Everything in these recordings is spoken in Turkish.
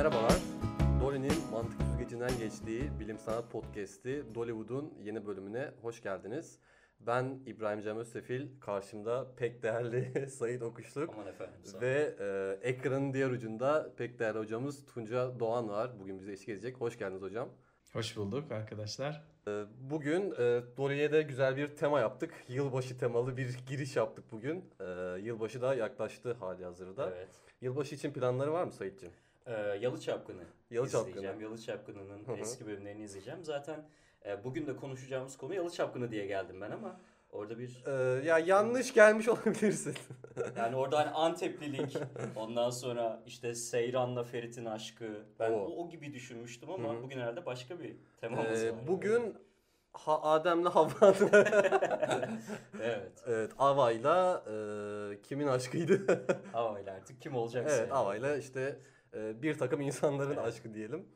Merhabalar. Dolly'nin mantık süzgecinden geçtiği bilim sanat podcast'i Dollywood'un yeni bölümüne hoş geldiniz. Ben İbrahim Cem Özsefil, karşımda pek değerli Sayit Okuşluk Aman efendim. ve e, ekranın diğer ucunda pek değerli hocamız Tunca Doğan var. Bugün bize eşlik edecek. Hoş geldiniz hocam. Hoş bulduk arkadaşlar. E, Bugün e, Dolly'ye de güzel bir tema yaptık. Yılbaşı temalı bir giriş yaptık bugün. E, Yılbaşı da yaklaştı hali hazırda. Evet. Yılbaşı için planları var mı Sayit'ciğim? Ee, Yalı Çapkını Yalı izleyeceğim. Çapkını. Yalı Çapkını'nın Hı hı. eski bölümlerini izleyeceğim. Zaten e, bugün de konuşacağımız konu Yalı Çapkını diye geldim ben ama orada bir E, ya yanlış gelmiş olabilirsin. yani orada hani Anteplilik ondan sonra işte Seyran'la Ferit'in aşkı ben o, o gibi düşünmüştüm ama Hı hı. bugün herhalde başka bir temamız Ee, var. bugün ha, Adem'le Havva'nın evet. evet Ava'yla e, kimin aşkıydı? Havayla artık kim olacaksa. evet yani. Ava'yla işte e, bir takım insanların Evet. aşkı diyelim.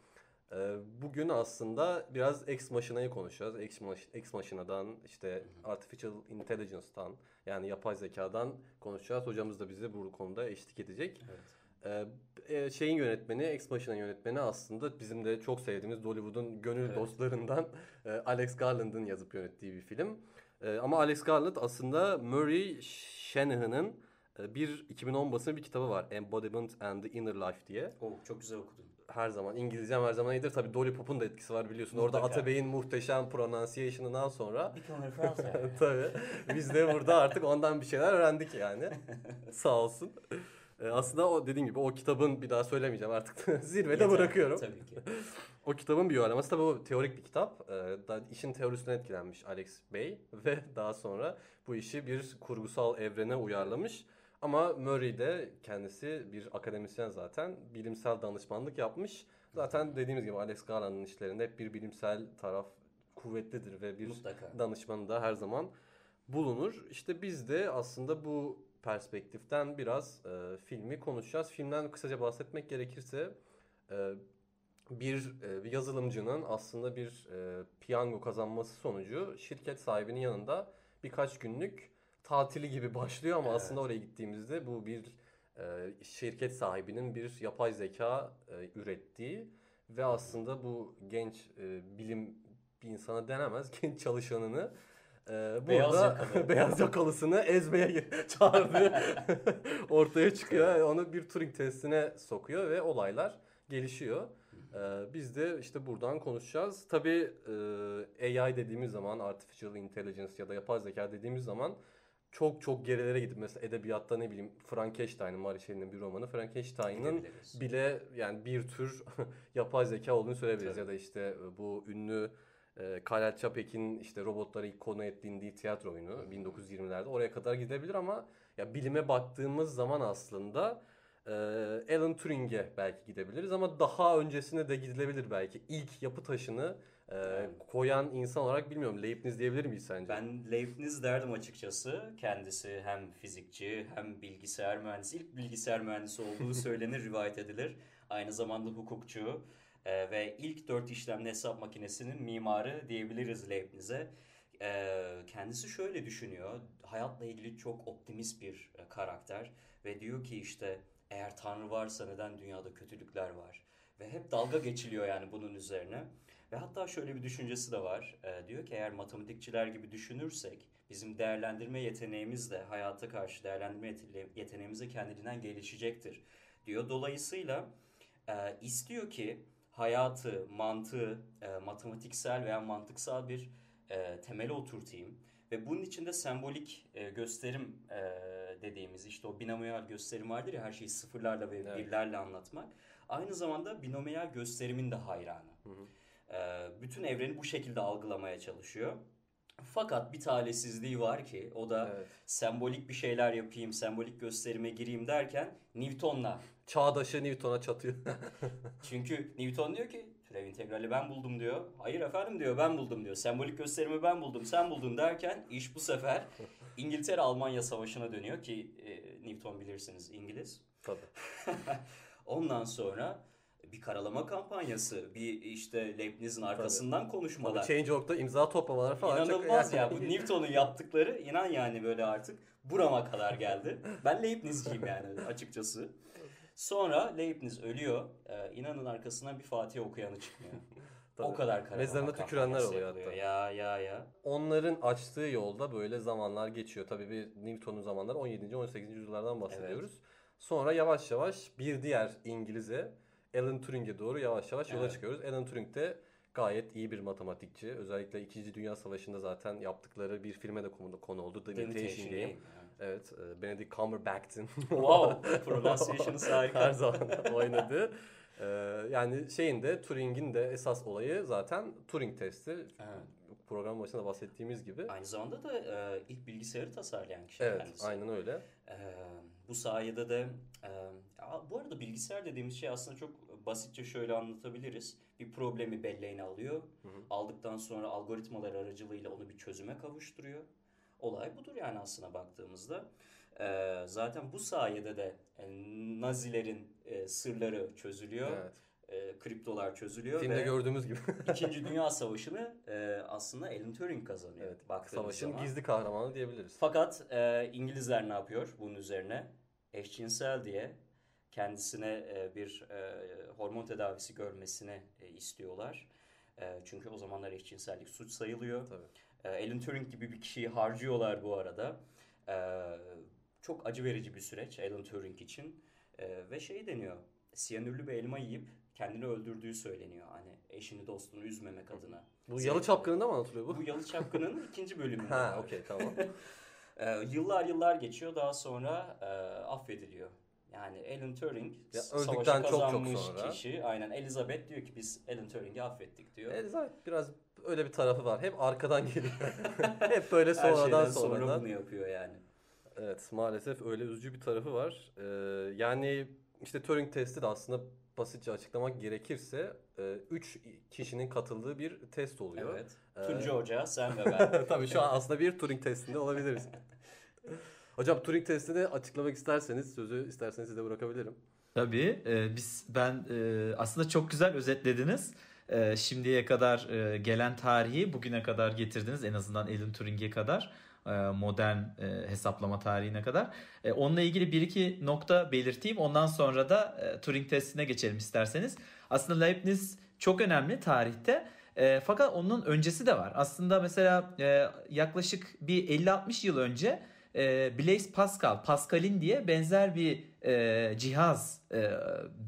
E, bugün aslında biraz Ex Machina'yı konuşacağız. Ex, Mach- Ex Machina'dan işte Artificial Intelligence'dan yani yapay zekadan konuşacağız. Hocamız da bize bu konuda eşlik edecek. Evet. Ee, e, şeyin yönetmeni, Ex Machina'nın yönetmeni aslında bizim de çok sevdiğimiz Dollywood'un gönül Evet. dostlarından e, Alex Garland'ın yazıp yönettiği bir film. E, ama Alex Garland aslında Murray Shanahan'ın bir 2010 basımı bir kitabı var. Embodiment and the Inner Life diye. Oo, çok güzel okudun. Her zaman İngilizcem her zaman iyidir. Tabii Dolly Pop'un da etkisi var biliyorsun. Orada Mutlaka. Atabey'in muhteşem pronunciation'ından sonra Bir tane Fransa yani. Tabii. Biz de burada artık ondan bir şeyler öğrendik yani. Sağ olsun. Ee, aslında o dediğim gibi o kitabın bir daha söylemeyeceğim artık zirvede Yeter, bırakıyorum. Tabii ki. O kitabın bir uyarlaması tabii o teorik bir kitap. Ee, işin teorisinden etkilenmiş Alex Bey ve daha sonra bu işi bir kurgusal evrene uyarlamış. Ama Murray de kendisi bir akademisyen zaten bilimsel danışmanlık yapmış. Zaten dediğimiz gibi Alex Garland'ın işlerinde hep bir bilimsel taraf kuvvetlidir ve bir Mutlaka. danışmanı da her zaman bulunur. İşte biz de aslında bu perspektiften biraz e, filmi konuşacağız. Filmden kısaca bahsetmek gerekirse e, bir, e, yazılımcının aslında bir e, piyango kazanması sonucu şirket sahibinin yanında birkaç günlük tatili gibi başlıyor ama Evet. aslında oraya gittiğimizde bu bir e, şirket sahibinin bir yapay zeka e, ürettiği ve aslında bu genç e, bilim bir insana denemez genç çalışanını e, burada Beyaz yakalı. beyaz yakalısını ezmeye çağırdığı ortaya çıkıyor. Onu bir Turing testine sokuyor ve olaylar gelişiyor. Ee, biz de işte buradan konuşacağız. Tabii e, AI dediğimiz zaman, Artificial Intelligence ya da yapay zeka dediğimiz zaman çok çok gerilere gidip mesela edebiyatta ne bileyim Frankenstein'ın, Mary Shelley'nin bir romanı Frankenstein'ın bile yani bir tür yapay zeka olduğunu söyleyebiliriz. Tabii. Ya da işte e, bu ünlü e, Karel Çapek'in işte robotları ilk konu ettiğindiği tiyatro oyunu 1920'lerde oraya kadar gidebilir ama ya bilime baktığımız zaman aslında e, Alan Turing'e belki gidebiliriz ama daha öncesine de gidilebilir belki. İlk yapı taşını e, Yani. koyan insan olarak bilmiyorum. Leibniz diyebilir miyiz sence? Ben Leibniz derdim açıkçası. Kendisi hem fizikçi hem bilgisayar mühendisi. İlk bilgisayar mühendisi olduğu söylenir, rivayet edilir. Aynı zamanda hukukçu e, ve ilk dört işlemli hesap makinesinin mimarı diyebiliriz Leibniz'e. E, kendisi şöyle düşünüyor. Hayatla ilgili çok optimist bir e, karakter ve diyor ki işte eğer Tanrı varsa neden dünyada kötülükler var? Ve hep dalga geçiliyor yani bunun üzerine. Ve hatta şöyle bir düşüncesi de var. Ee, diyor ki eğer matematikçiler gibi düşünürsek bizim değerlendirme yeteneğimiz de hayata karşı değerlendirme yete- yeteneğimiz de kendiliğinden gelişecektir diyor. Dolayısıyla e, istiyor ki hayatı, mantığı e, matematiksel veya mantıksal bir e, temele oturtayım. Ve bunun içinde sembolik e, gösterim e, dediğimiz işte o binomiyal gösterim vardır ya her şeyi sıfırlarla ve Evet. birlerle anlatmak. Aynı zamanda binomiyal gösterimin de hayranı. Hı hı. Ee, bütün evreni bu şekilde algılamaya çalışıyor. Fakat bir talihsizliği var ki o da Evet. sembolik bir şeyler yapayım, sembolik gösterime gireyim derken Newton'la. Çağdaşı Newton'a çatıyor. Çünkü Newton diyor ki türev integrali ben buldum diyor. Hayır efendim diyor ben buldum diyor. Sembolik gösterimi ben buldum sen buldun derken iş bu sefer İngiltere-Almanya savaşına dönüyor ki e, Newton bilirsiniz İngiliz. Tabii. Ondan sonra bir karalama kampanyası, bir işte Leibniz'in arkasından Tabii konuşmalar. Change.org'da imza toplamalar falan. çok- İnanılmaz ya. Bu Newton'un yaptıkları inan yani böyle artık burama kadar geldi. Ben Leibnizciyim yani açıkçası. Sonra Leibniz ölüyor. Ee, inanın arkasından bir Fatiha okuyanı çıkmıyor. Tabii. o kadar kara Mezarına tükürenler oluyor hatta. Ya ya ya. Onların açtığı yolda böyle zamanlar geçiyor. Tabii bir Newton'un zamanları 17. 18. yüzyıllardan bahsediyoruz. Sonra yavaş yavaş bir diğer İngiliz'e Alan Turing'e doğru yavaş yavaş yola Evet. çıkıyoruz. Alan Turing de gayet iyi bir matematikçi. Özellikle 2. Dünya Savaşı'nda zaten yaptıkları bir filme de konu, konu oldu. The Imitation Game. Game. Evet, e, Benedict Cumberbatch'in Wow, pronunciation'ı her harika. zaman oynadı. E, yani şeyin de Turing'in de esas olayı zaten Turing testi. Evet. Program başında bahsettiğimiz gibi. Aynı zamanda da e, ilk bilgisayarı tasarlayan kişi Evet, kendisi. aynen öyle. Ee, bu sayede de e, ya bu arada bilgisayar dediğimiz şey aslında çok basitçe şöyle anlatabiliriz. Bir problemi belleğine alıyor. Hı hı. Aldıktan sonra algoritmalar aracılığıyla onu bir çözüme kavuşturuyor. Olay budur yani aslına baktığımızda. Ee, zaten bu sayede de e, Nazilerin e, sırları çözülüyor. Evet. E, kriptolar çözülüyor Filmde ve gördüğümüz gibi. İkinci Dünya Savaşı'nı e, aslında Alan Turing kazanıyor. evet. Savaşın zaman. gizli kahramanı diyebiliriz. Fakat e, İngilizler ne yapıyor bunun üzerine? Eşcinsel diye kendisine e, bir e, hormon tedavisi görmesini e, istiyorlar. E, çünkü o zamanlar eşcinsellik suç sayılıyor. Tabii. E, Alan Turing gibi bir kişiyi harcıyorlar bu arada. E, çok acı verici bir süreç Alan Turing için. E, ve şey deniyor, siyanürlü bir elma yiyip kendini öldürdüğü söyleniyor. Hani eşini dostunu üzmemek adına. Bu Yalı Çapkını'nda mı anlatılıyor bu? Bu Yalı Çapkın'ın ikinci bölümünde. Ha, okey tamam. Ee, yıllar yıllar geçiyor daha sonra e, affediliyor. Yani Alan Turing Ya, öldükten çok çok kazanmış sonra. kişi. Aynen Elizabeth diyor ki biz Alan Turing'i affettik diyor. Elizabeth biraz öyle bir tarafı var. Hep arkadan geliyor. Hep böyle Her sonradan sonra sonradan. bunu yapıyor yani. Evet maalesef öyle üzücü bir tarafı var. Ee, yani işte Turing testi de aslında basitçe açıklamak gerekirse 3 kişinin katıldığı bir test oluyor. Evet. Ee, Tunca Hoca, sen ve ben. Tabii şu an aslında bir Turing testinde olabiliriz. Hocam Turing testini açıklamak isterseniz sözü isterseniz size bırakabilirim. Tabii e, biz ben e, aslında çok güzel özetlediniz. E, şimdiye kadar e, gelen tarihi bugüne kadar getirdiniz en azından Alan Turing'e kadar e, modern e, hesaplama tarihine kadar. E, onunla ilgili bir iki nokta belirteyim. Ondan sonra da e, Turing testine geçelim isterseniz. Aslında Leibniz çok önemli tarihte. E, fakat onun öncesi de var. Aslında mesela e, yaklaşık bir 50-60 yıl önce e, Blaise Pascal, Pascal'in diye benzer bir e, cihaz e,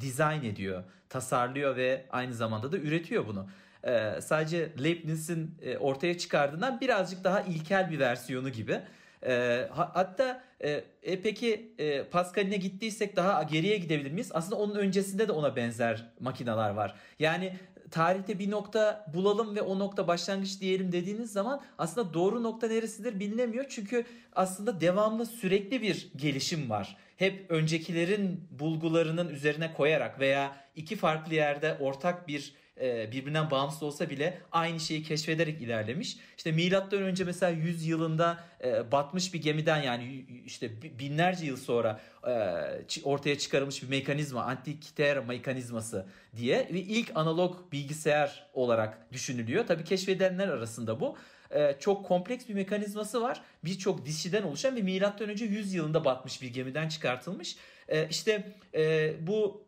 dizayn ediyor, tasarlıyor ve aynı zamanda da üretiyor bunu. E, sadece Leibniz'in e, ortaya çıkardığından birazcık daha ilkel bir versiyonu gibi. E, ha- hatta e, e, peki e, Pascal'ine gittiysek daha geriye gidebilir miyiz? Aslında onun öncesinde de ona benzer makineler var. Yani tarihte bir nokta bulalım ve o nokta başlangıç diyelim dediğiniz zaman aslında doğru nokta neresidir bilinemiyor. Çünkü aslında devamlı sürekli bir gelişim var. Hep öncekilerin bulgularının üzerine koyarak veya iki farklı yerde ortak bir e, birbirinden bağımsız olsa bile aynı şeyi keşfederek ilerlemiş. İşte milattan önce mesela 100 yılında e, batmış bir gemiden yani işte bi- binlerce yıl sonra e, ortaya çıkarılmış bir mekanizma, antikythera mekanizması diye ve ilk analog bilgisayar olarak düşünülüyor. Tabii keşfedenler arasında bu. Çok kompleks bir mekanizması var. Birçok dişiden oluşan ve milattan önce 100 yılında batmış bir gemiden çıkartılmış. İşte bu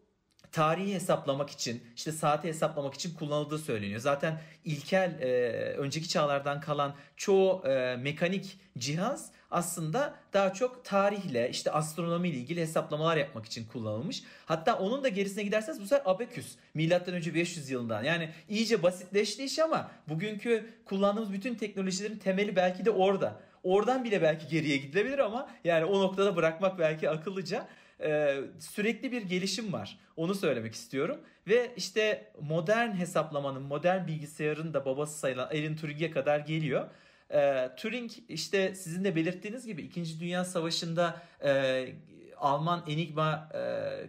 tarihi hesaplamak için, işte saati hesaplamak için kullanıldığı söyleniyor. Zaten ilkel e, önceki çağlardan kalan çoğu e, mekanik cihaz aslında daha çok tarihle, işte astronomiyle ilgili hesaplamalar yapmak için kullanılmış. Hatta onun da gerisine giderseniz bu sefer abeküs. Milattan önce 500 yılından. Yani iyice basitleşti iş ama bugünkü kullandığımız bütün teknolojilerin temeli belki de orada. Oradan bile belki geriye gidilebilir ama yani o noktada bırakmak belki akıllıca. Ee, sürekli bir gelişim var. Onu söylemek istiyorum. Ve işte modern hesaplamanın, modern bilgisayarın da babası sayılan Alan Turing'e kadar geliyor. Ee, Turing işte sizin de belirttiğiniz gibi 2. Dünya Savaşı'nda e, Alman Enigma e,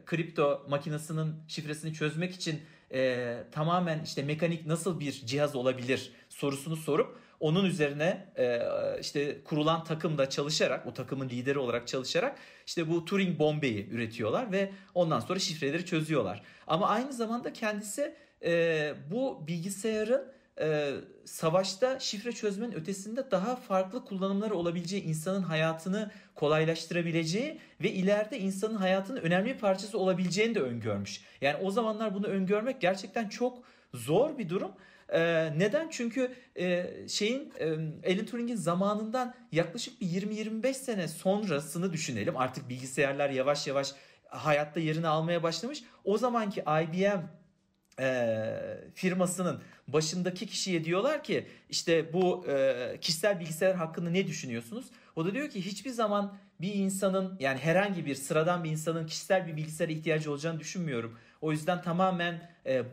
kripto makinesinin şifresini çözmek için e, tamamen işte mekanik nasıl bir cihaz olabilir sorusunu sorup onun üzerine e, işte kurulan takımda çalışarak, o takımın lideri olarak çalışarak işte bu Turing bombeyi üretiyorlar ve ondan sonra şifreleri çözüyorlar. Ama aynı zamanda kendisi e, bu bilgisayarın e, savaşta şifre çözmenin ötesinde daha farklı kullanımları olabileceği, insanın hayatını kolaylaştırabileceği ve ileride insanın hayatının önemli bir parçası olabileceğini de öngörmüş. Yani o zamanlar bunu öngörmek gerçekten çok zor bir durum. Ee, neden? Çünkü e, şeyin e, Alan Turing'in zamanından yaklaşık bir 20-25 sene sonrasını düşünelim. Artık bilgisayarlar yavaş yavaş hayatta yerini almaya başlamış. O zamanki IBM e, firmasının başındaki kişiye diyorlar ki işte bu e, kişisel bilgisayar hakkında ne düşünüyorsunuz? O da diyor ki hiçbir zaman bir insanın yani herhangi bir sıradan bir insanın kişisel bir bilgisayara ihtiyacı olacağını düşünmüyorum. O yüzden tamamen e,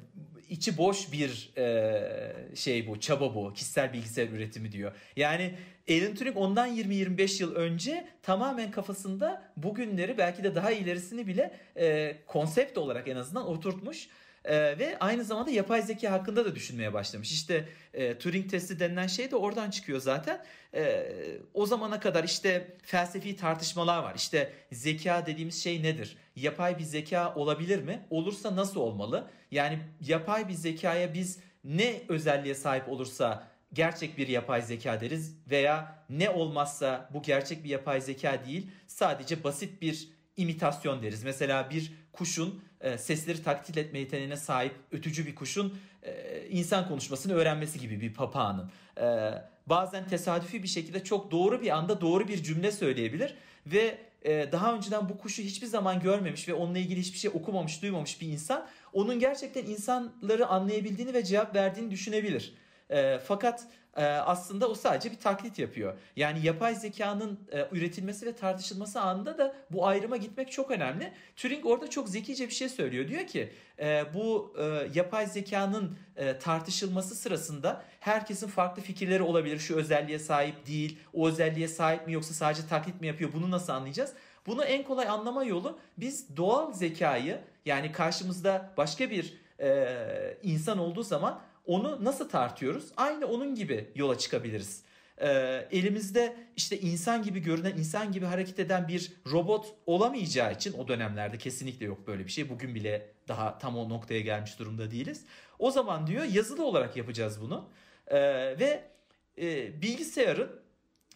içi boş bir e, şey bu, çaba bu. Kişisel bilgisayar üretimi diyor. Yani Alan Turing ondan 20-25 yıl önce tamamen kafasında bugünleri belki de daha ilerisini bile e, konsept olarak en azından oturtmuş. Ee, ve aynı zamanda yapay zeka hakkında da düşünmeye başlamış. İşte e, Turing testi denilen şey de oradan çıkıyor zaten. E, o zamana kadar işte felsefi tartışmalar var. İşte zeka dediğimiz şey nedir? Yapay bir zeka olabilir mi? Olursa nasıl olmalı? Yani yapay bir zekaya biz ne özelliğe sahip olursa gerçek bir yapay zeka deriz veya ne olmazsa bu gerçek bir yapay zeka değil sadece basit bir imitasyon deriz. Mesela bir kuşun e, sesleri taklit etme yeteneğine sahip ötücü bir kuşun e, insan konuşmasını öğrenmesi gibi bir papağanın. E, bazen tesadüfi bir şekilde çok doğru bir anda doğru bir cümle söyleyebilir ve e, daha önceden bu kuşu hiçbir zaman görmemiş ve onunla ilgili hiçbir şey okumamış, duymamış bir insan onun gerçekten insanları anlayabildiğini ve cevap verdiğini düşünebilir. E, fakat e, aslında o sadece bir taklit yapıyor. Yani yapay zekanın e, üretilmesi ve tartışılması anında da bu ayrıma gitmek çok önemli. Turing orada çok zekice bir şey söylüyor. Diyor ki e, bu e, yapay zekanın e, tartışılması sırasında herkesin farklı fikirleri olabilir. Şu özelliğe sahip değil, o özelliğe sahip mi yoksa sadece taklit mi yapıyor bunu nasıl anlayacağız? Bunu en kolay anlama yolu biz doğal zekayı yani karşımızda başka bir e, insan olduğu zaman onu nasıl tartıyoruz? Aynı onun gibi yola çıkabiliriz. Ee, elimizde işte insan gibi görünen, insan gibi hareket eden bir robot olamayacağı için o dönemlerde kesinlikle yok böyle bir şey. Bugün bile daha tam o noktaya gelmiş durumda değiliz. O zaman diyor yazılı olarak yapacağız bunu. Ee, ve e, bilgisayarın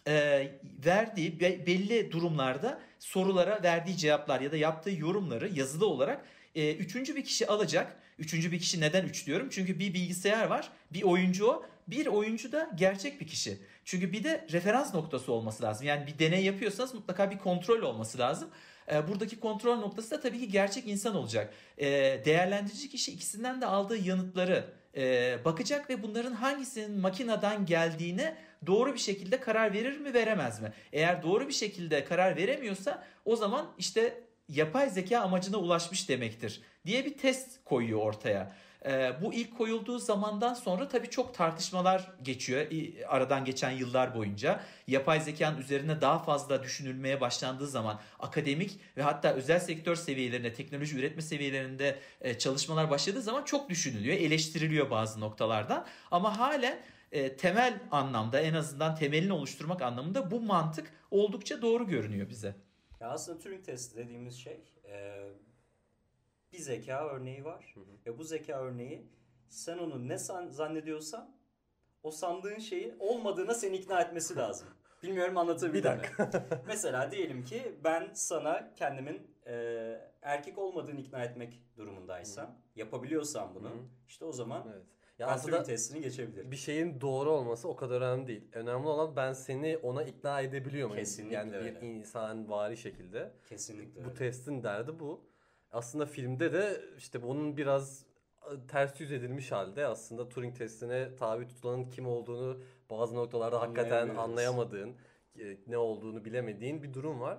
e, verdiği be, belli durumlarda sorulara verdiği cevaplar ya da yaptığı yorumları yazılı olarak e, üçüncü bir kişi alacak Üçüncü bir kişi neden üç diyorum? Çünkü bir bilgisayar var, bir oyuncu o, bir oyuncu da gerçek bir kişi. Çünkü bir de referans noktası olması lazım. Yani bir deney yapıyorsanız mutlaka bir kontrol olması lazım. Ee, buradaki kontrol noktası da tabii ki gerçek insan olacak. Ee, değerlendirici kişi ikisinden de aldığı yanıtları e, bakacak ve bunların hangisinin makineden geldiğine doğru bir şekilde karar verir mi veremez mi? Eğer doğru bir şekilde karar veremiyorsa o zaman işte yapay zeka amacına ulaşmış demektir diye bir test koyuyor ortaya. E, bu ilk koyulduğu zamandan sonra tabii çok tartışmalar geçiyor aradan geçen yıllar boyunca. Yapay zekanın üzerine daha fazla düşünülmeye başlandığı zaman akademik ve hatta özel sektör seviyelerinde, teknoloji üretme seviyelerinde e, çalışmalar başladığı zaman çok düşünülüyor, eleştiriliyor bazı noktalardan. Ama halen e, temel anlamda en azından temelini oluşturmak anlamında bu mantık oldukça doğru görünüyor bize. Ya aslında Turing testi dediğimiz şey e, bir zeka örneği var. Hı hı. Ve bu zeka örneği sen onu ne san, zannediyorsan o sandığın şeyi olmadığına seni ikna etmesi lazım. Bilmiyorum anlatabildim mi? Mesela diyelim ki ben sana kendimin e, erkek olmadığını ikna etmek durumundaysam, hı. yapabiliyorsam bunu, hı. işte o zaman evet. Ya ben aslında testini geçebilirim. Bir şeyin doğru olması o kadar önemli değil. Önemli olan ben seni ona ikna edebiliyor muyum? Kesinlikle yani öyle. bir insan vari şekilde. Kesinlikle Bu öyle. testin derdi bu. Aslında filmde de işte bunun biraz ıı, ters yüz edilmiş halde aslında Turing testine tabi tutulanın kim olduğunu bazı noktalarda hakikaten anlayamadığın, e, ne olduğunu bilemediğin bir durum var.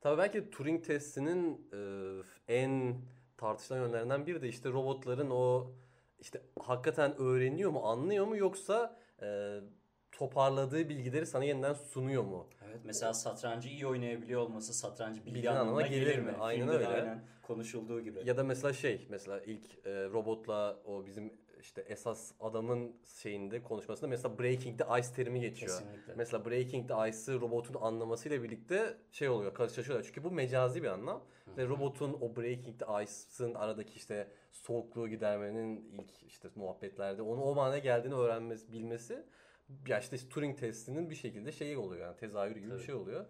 Tabii belki Turing testinin e, en tartışılan yönlerinden biri de işte robotların o işte hakikaten öğreniyor mu, anlıyor mu yoksa e, toparladığı bilgileri sana yeniden sunuyor mu? Evet mesela satrancı iyi oynayabiliyor olması satrancı bilgi, bilgi anlamına gelir, gelir mi? Aynen Filmde öyle. Aynen konuşulduğu gibi. Ya da mesela şey mesela ilk e, robotla o bizim işte esas adamın şeyinde konuşmasında mesela Breaking the Ice terimi geçiyor. Kesinlikle. Mesela Breaking the Ice'ı robotun anlamasıyla birlikte şey oluyor karşılaşıyorlar. Çünkü bu mecazi bir anlam. Ve robotun o Breaking the Ice'ın aradaki işte soğukluğu gidermenin ilk işte muhabbetlerde onu o manaya geldiğini öğrenmesi, bilmesi ya işte Turing testinin bir şekilde şeyi oluyor yani tezahürü gibi Tabii. bir şey oluyor.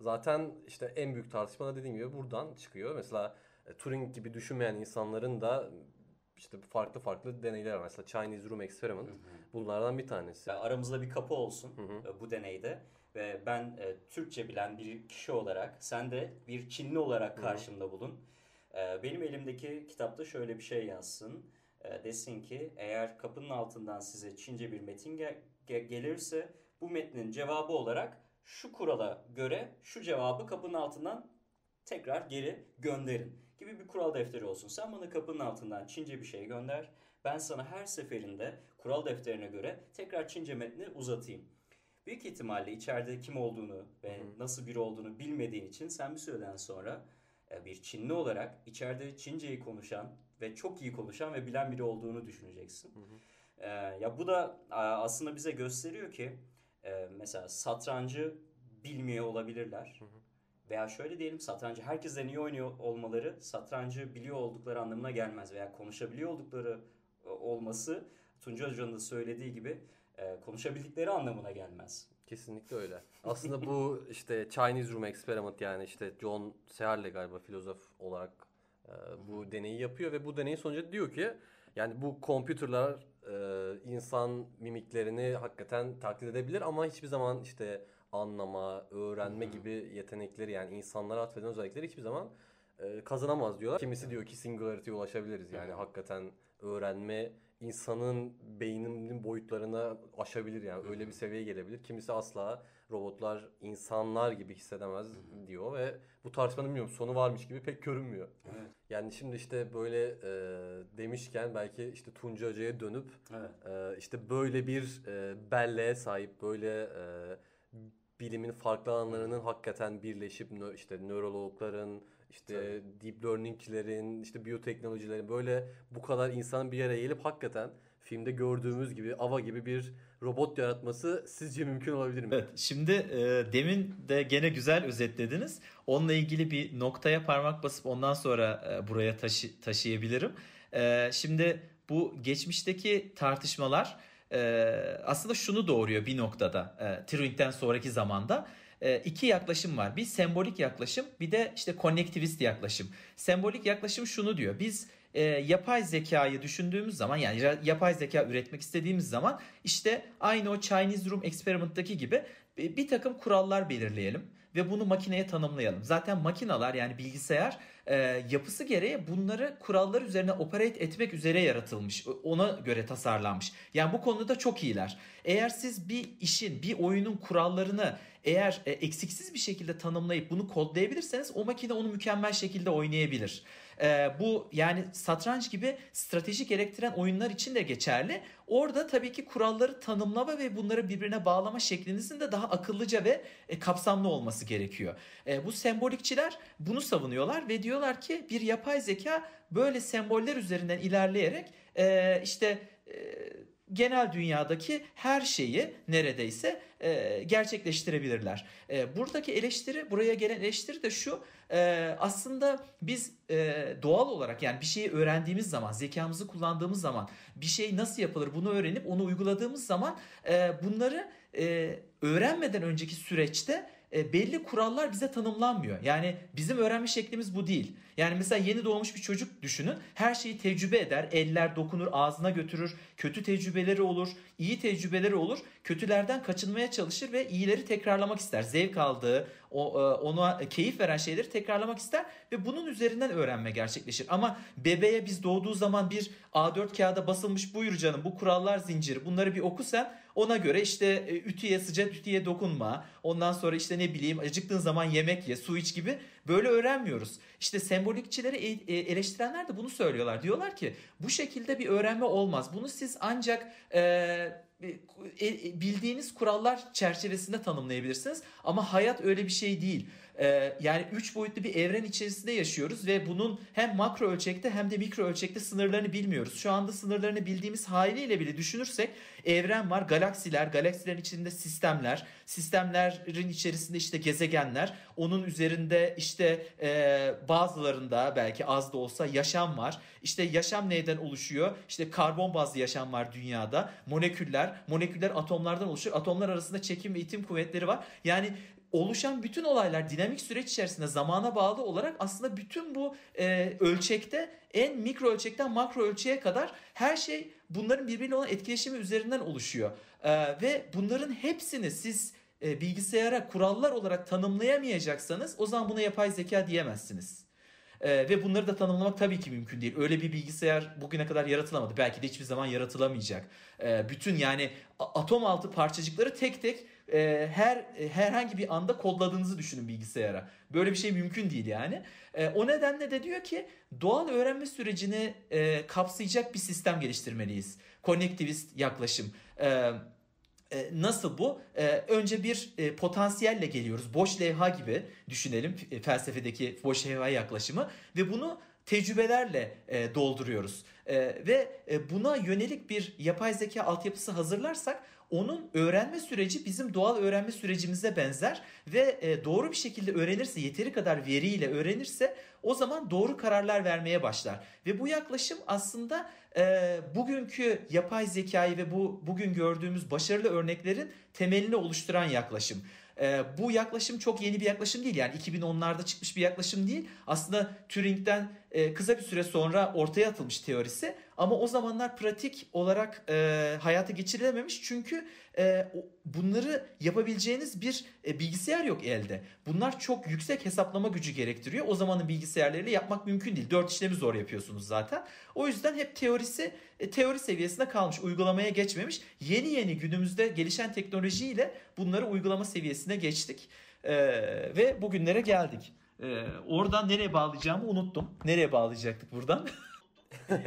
Zaten işte en büyük tartışma da dediğim gibi buradan çıkıyor. Mesela Turing gibi düşünmeyen insanların da işte farklı farklı deneyler var. Mesela Chinese Room Experiment bunlardan bir tanesi. Ya aramızda bir kapı olsun Hı hı. e, bu deneyde ve ben e, Türkçe bilen bir kişi olarak sen de bir Çinli olarak karşımda bulun. E, benim elimdeki kitapta şöyle bir şey yazsın. E, desin ki eğer kapının altından size Çince bir metin ge- ge- gelirse bu metnin cevabı olarak şu kurala göre şu cevabı kapının altından tekrar geri gönderin gibi bir kural defteri olsun. Sen bana kapının altından Çince bir şey gönder. Ben sana her seferinde kural defterine göre tekrar Çince metni uzatayım. Büyük ihtimalle içeride kim olduğunu ve nasıl biri olduğunu bilmediğin için sen bir süreden sonra e, bir Çinli olarak içeride Çinceyi konuşan ve çok iyi konuşan ve bilen biri olduğunu düşüneceksin. E, ya bu da aslında bize gösteriyor ki e, mesela satrancı bilmiyor olabilirler. Veya şöyle diyelim satrancı herkesten iyi oynuyor olmaları satrancı biliyor oldukları anlamına gelmez. Veya konuşabiliyor oldukları e, olması Tunca Hoca'nın da söylediği gibi e, konuşabildikleri anlamına gelmez. Kesinlikle öyle. Aslında bu işte Chinese Room Experiment yani işte John Searle galiba filozof olarak e, bu deneyi yapıyor ve bu deneyin sonucu diyor ki yani bu kompütürler e, insan mimiklerini hakikaten taklit edebilir ama hiçbir zaman işte anlama, öğrenme gibi yetenekleri yani insanlara atfeden özellikleri hiçbir zaman e, kazanamaz diyorlar. Kimisi diyor ki singularity'ye ulaşabiliriz yani hakikaten öğrenme insanın beyninin boyutlarına aşabilir yani öyle bir seviyeye gelebilir. Kimisi asla robotlar insanlar gibi hissedemez diyor ve bu tartışmanın bilmiyorum sonu varmış gibi pek görünmüyor. Evet. Yani şimdi işte böyle e, demişken belki işte Tunca Hoca'ya dönüp Evet. e, işte böyle bir e, belleğe sahip böyle e, bilimin farklı alanlarının hakikaten birleşip nö- işte nörologların işte deep learning'lerin işte biyoteknolojilerin böyle bu kadar insan bir yere gelip hakikaten filmde gördüğümüz gibi Ava gibi bir robot yaratması sizce mümkün olabilir mi? Evet, şimdi e, demin de gene güzel özetlediniz. Onunla ilgili bir noktaya parmak basıp ondan sonra e, buraya taşı, taşıyabilirim. E, şimdi bu geçmişteki tartışmalar e, aslında şunu doğuruyor bir noktada e, Turing'den sonraki zamanda. E, iki yaklaşım var. Bir sembolik yaklaşım bir de işte konnektivist yaklaşım. Sembolik yaklaşım şunu diyor. Biz e, yapay zekayı düşündüğümüz zaman yani yapay zeka üretmek istediğimiz zaman işte aynı o Chinese Room Experiment'taki gibi bir takım kurallar belirleyelim ve bunu makineye tanımlayalım. Zaten makineler yani bilgisayar e, yapısı gereği bunları kurallar üzerine operate etmek üzere yaratılmış. Ona göre tasarlanmış. Yani bu konuda çok iyiler. Eğer siz bir işin, bir oyunun kurallarını eğer e, eksiksiz bir şekilde tanımlayıp bunu kodlayabilirseniz o makine onu mükemmel şekilde oynayabilir. E, bu yani satranç gibi strateji gerektiren oyunlar için de geçerli. Orada tabii ki kuralları tanımlama ve bunları birbirine bağlama şeklinizin de daha akıllıca ve e, kapsamlı olması gerekiyor. E, bu sembolikçiler bunu savunuyorlar ve diyorlar ki bir yapay zeka böyle semboller üzerinden ilerleyerek e, işte e, genel dünyadaki her şeyi neredeyse e, gerçekleştirebilirler. E, buradaki eleştiri, buraya gelen eleştiri de şu. e, aslında biz e, doğal olarak yani bir şeyi öğrendiğimiz zaman, zekamızı kullandığımız zaman, bir şey nasıl yapılır bunu öğrenip onu uyguladığımız zaman e, bunları e, öğrenmeden önceki süreçte e, belli kurallar bize tanımlanmıyor. Yani bizim öğrenme şeklimiz bu değil. Yani mesela yeni doğmuş bir çocuk düşünün. Her şeyi tecrübe eder. Eller dokunur, ağzına götürür. Kötü tecrübeleri olur, iyi tecrübeleri olur. Kötülerden kaçınmaya çalışır ve iyileri tekrarlamak ister. Zevk aldığı, o, e, ona keyif veren şeyleri tekrarlamak ister ve bunun üzerinden öğrenme gerçekleşir. Ama bebeğe biz doğduğu zaman bir A4 kağıda basılmış buyur canım bu kurallar zinciri bunları bir oku sen ona göre işte e, ütüye sıcak ütüye dokunma. Ondan sonra işte ne bileyim acıktığın zaman yemek ye, su iç gibi böyle öğrenmiyoruz. İşte sembolikçileri e- eleştirenler de bunu söylüyorlar. Diyorlar ki bu şekilde bir öğrenme olmaz. Bunu siz ancak e, e, e, bildiğiniz kurallar çerçevesinde tanımlayabilirsiniz. Ama hayat öyle bir şey değil. Ee, yani üç boyutlu bir evren içerisinde yaşıyoruz ve bunun hem makro ölçekte hem de mikro ölçekte sınırlarını bilmiyoruz. Şu anda sınırlarını bildiğimiz haliyle bile düşünürsek evren var, galaksiler, galaksilerin içinde sistemler, sistemlerin içerisinde işte gezegenler, onun üzerinde işte e, bazılarında belki az da olsa yaşam var. İşte yaşam neyden oluşuyor? İşte karbon bazlı yaşam var dünyada. Moleküller, moleküller atomlardan oluşuyor. Atomlar arasında çekim ve itim kuvvetleri var. Yani oluşan bütün olaylar dinamik süreç içerisinde zamana bağlı olarak aslında bütün bu e, ölçekte en mikro ölçekten makro ölçeğe kadar her şey bunların birbiriyle olan etkileşimi üzerinden oluşuyor. E, ve bunların hepsini siz e, bilgisayara kurallar olarak tanımlayamayacaksanız o zaman buna yapay zeka diyemezsiniz. Ee, ve bunları da tanımlamak tabii ki mümkün değil. Öyle bir bilgisayar bugüne kadar yaratılamadı. Belki de hiçbir zaman yaratılamayacak. Ee, bütün yani atom altı parçacıkları tek tek e, her herhangi bir anda kodladığınızı düşünün bilgisayara. Böyle bir şey mümkün değil yani. E, o nedenle de diyor ki doğal öğrenme sürecini e, kapsayacak bir sistem geliştirmeliyiz. Konnektivist yaklaşım. E, e, nasıl bu? Önce bir e, potansiyelle geliyoruz. Boş levha gibi düşünelim e, felsefedeki boş levha yaklaşımı ve bunu tecrübelerle e, dolduruyoruz. Ve buna yönelik bir yapay zeka altyapısı hazırlarsak onun öğrenme süreci bizim doğal öğrenme sürecimize benzer ve e, doğru bir şekilde öğrenirse, yeteri kadar veriyle öğrenirse o zaman doğru kararlar vermeye başlar. Ve bu yaklaşım aslında e, bugünkü yapay zekayı ve bu bugün gördüğümüz başarılı örneklerin temelini oluşturan yaklaşım. E, bu yaklaşım çok yeni bir yaklaşım değil. Yani 2010'larda çıkmış bir yaklaşım değil. Aslında Turing'den e, kısa bir süre sonra ortaya atılmış teorisi. Ama o zamanlar pratik olarak e, hayata geçirilememiş. Çünkü e, bunları yapabileceğiniz bir e, bilgisayar yok elde. Bunlar çok yüksek hesaplama gücü gerektiriyor. O zamanın bilgisayarlarıyla yapmak mümkün değil. Dört işlemi zor yapıyorsunuz zaten. O yüzden hep teorisi e, teori seviyesinde kalmış. Uygulamaya geçmemiş. Yeni yeni günümüzde gelişen teknolojiyle bunları uygulama seviyesine geçtik. E, ve bugünlere geldik. E, oradan nereye bağlayacağımı unuttum. Nereye bağlayacaktık buradan?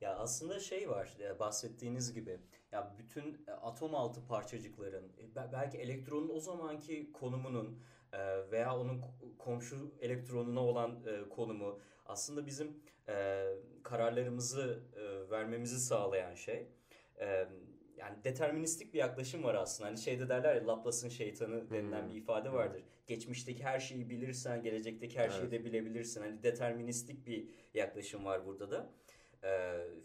ya aslında şey var bahsettiğiniz gibi ya bütün e, atom altı parçacıkların e, belki elektronun o zamanki konumunun e, veya onun komşu elektronuna olan konumu aslında bizim kararlarımızı vermemizi sağlayan şey. Yani deterministik bir yaklaşım var aslında. Hani şeyde derler ya Laplace'ın şeytanı denilen hmm. bir ifade vardır. Geçmişteki her şeyi bilirsen gelecekteki her şeyi de bilebilirsin. Hani deterministik bir yaklaşım var burada da.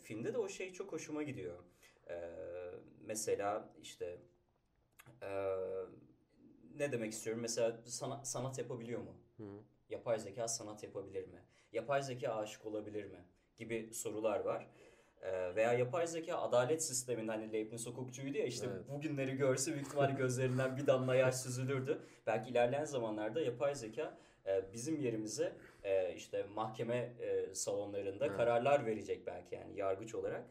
filmde de o şey çok hoşuma gidiyor. Ee, mesela işte e, ne demek istiyorum? Mesela sana, sanat yapabiliyor mu? Hı. Yapay zeka sanat yapabilir mi? Yapay zeka aşık olabilir mi? Gibi sorular var. Ee, veya yapay zeka adalet sisteminde hani Leibniz hukukçuydu ya işte evet. bugünleri görse büyük ihtimalle gözlerinden bir damla yaş süzülürdü. Belki ilerleyen zamanlarda yapay zeka e, bizim yerimize e, işte mahkeme e, salonlarında evet. kararlar verecek belki yani yargıç olarak.